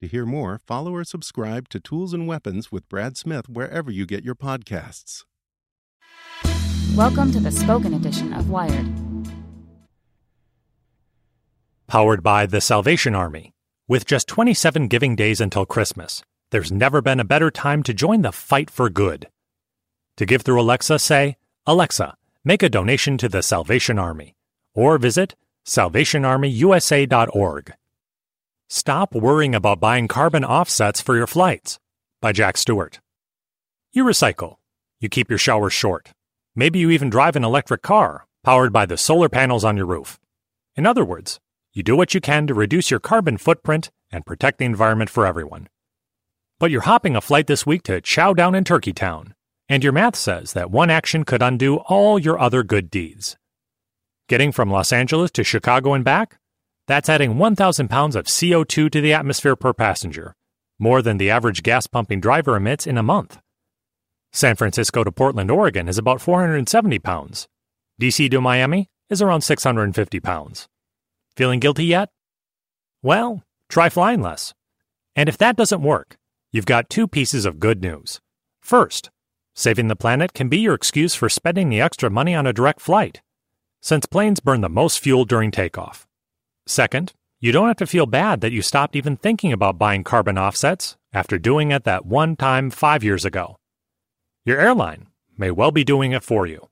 To hear more, follow or subscribe to Tools and Weapons with Brad Smith wherever you get your podcasts. Welcome to the spoken edition of Wired. Powered by the Salvation Army. With just 27 giving days until Christmas, there's never been a better time to join the fight for good. To give through Alexa, say, Alexa, make a donation to the Salvation Army, or visit salvationarmyusa.org. Stop worrying about buying carbon offsets for your flights by Jack Stewart. You recycle. You keep your showers short. Maybe you even drive an electric car powered by the solar panels on your roof. In other words, you do what you can to reduce your carbon footprint and protect the environment for everyone. But you're hopping a flight this week to chow down in Turkey Town, and your math says that one action could undo all your other good deeds. Getting from Los Angeles to Chicago and back? That's adding 1,000 pounds of CO2 to the atmosphere per passenger, more than the average gas pumping driver emits in a month. San Francisco to Portland, Oregon is about 470 pounds. DC to Miami is around 650 pounds. Feeling guilty yet? Well, try flying less. And if that doesn't work, you've got two pieces of good news. First, saving the planet can be your excuse for spending the extra money on a direct flight, since planes burn the most fuel during takeoff. Second, you don't have to feel bad that you stopped even thinking about buying carbon offsets after doing it that one time five years ago. Your airline may well be doing it for you.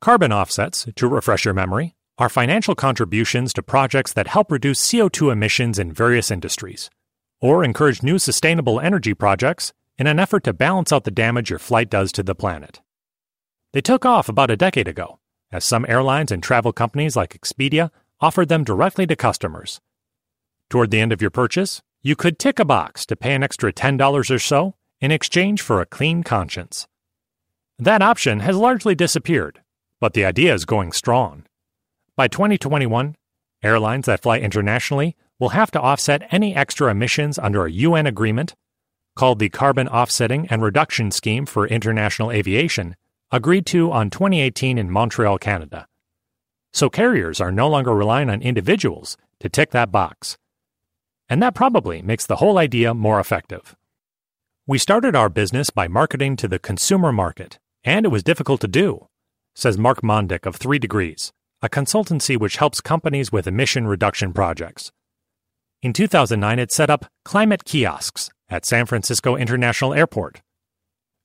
Carbon offsets, to refresh your memory, are financial contributions to projects that help reduce CO2 emissions in various industries, or encourage new sustainable energy projects in an effort to balance out the damage your flight does to the planet. They took off about a decade ago, as some airlines and travel companies like Expedia offered them directly to customers. Toward the end of your purchase, you could tick a box to pay an extra $10 or so in exchange for a clean conscience. That option has largely disappeared, but the idea is going strong. By 2021, airlines that fly internationally will have to offset any extra emissions under a UN agreement called the Carbon Offsetting and Reduction Scheme for International Aviation, agreed to on 2018 in Montreal, Canada. So carriers are no longer relying on individuals to tick that box. And that probably makes the whole idea more effective. We started our business by marketing to the consumer market, and it was difficult to do, says Mark Mondick of 3 Degrees, a consultancy which helps companies with emission reduction projects. In 2009, it set up climate kiosks at San Francisco International Airport.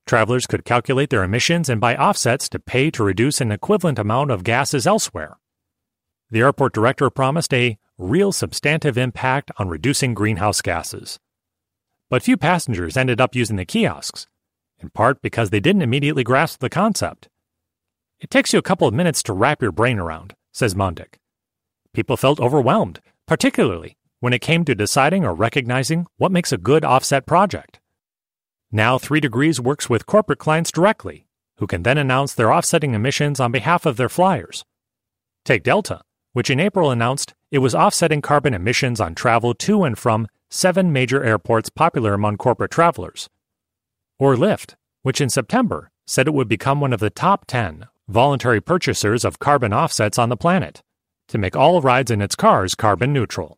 Travelers could calculate their emissions and buy offsets to pay to reduce an equivalent amount of gases elsewhere. The airport director promised a real substantive impact on reducing greenhouse gases but few passengers ended up using the kiosks, in part because they didn't immediately grasp the concept. It takes you a couple of minutes to wrap your brain around, says Mondick. People felt overwhelmed, particularly when it came to deciding or recognizing what makes a good offset project. Now, 3 Degrees works with corporate clients directly, who can then announce their offsetting emissions on behalf of their flyers. Take Delta, which in April announced it was offsetting carbon emissions on travel to and from seven major airports popular among corporate travelers. Or Lyft, which in September said it would become one of the top 10 voluntary purchasers of carbon offsets on the planet to make all rides in its cars carbon neutral.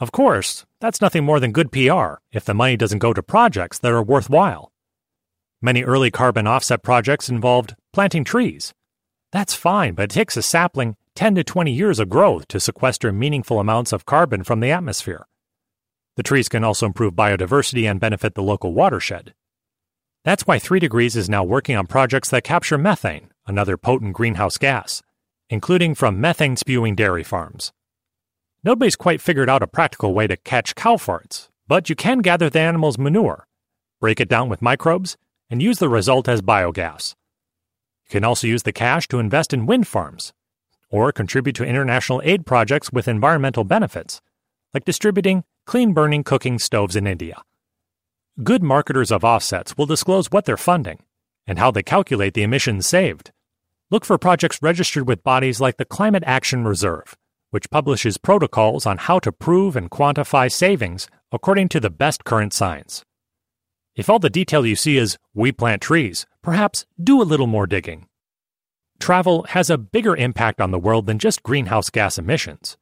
Of course, that's nothing more than good PR if the money doesn't go to projects that are worthwhile. Many early carbon offset projects involved planting trees. That's fine, but it takes a sapling 10 to 20 years of growth to sequester meaningful amounts of carbon from the atmosphere. The trees can also improve biodiversity and benefit the local watershed. That's why 3 Degrees is now working on projects that capture methane, another potent greenhouse gas, including from methane spewing dairy farms. Nobody's quite figured out a practical way to catch cow farts, but you can gather the animal's manure, break it down with microbes, and use the result as biogas. You can also use the cash to invest in wind farms, or contribute to international aid projects with environmental benefits, like distributing clean burning cooking stoves in India. Good marketers of offsets will disclose what they're funding and how they calculate the emissions saved. Look for projects registered with bodies like the Climate Action Reserve which publishes protocols on how to prove and quantify savings according to the best current science. If all the detail you see is, we plant trees, perhaps do a little more digging. Travel has a bigger impact on the world than just greenhouse gas emissions.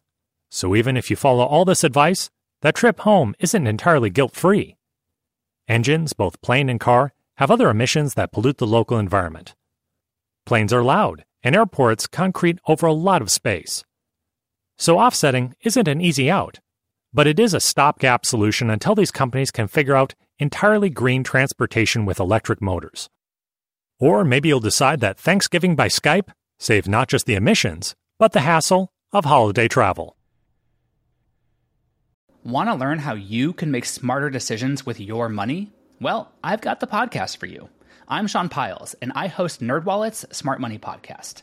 So even if you follow all this advice, that trip home isn't entirely guilt free. Engines, both plane and car, have other emissions that pollute the local environment. Planes are loud, and airports concrete over a lot of space. So offsetting isn't an easy out, but it is a stopgap solution until these companies can figure out entirely green transportation with electric motors. Or maybe you'll decide that Thanksgiving by Skype saves not just the emissions, but the hassle of holiday travel. Want to learn how you can make smarter decisions with your money? Well, I've got the podcast for you. I'm Sean Pyles, and I host NerdWallet's Smart Money Podcast.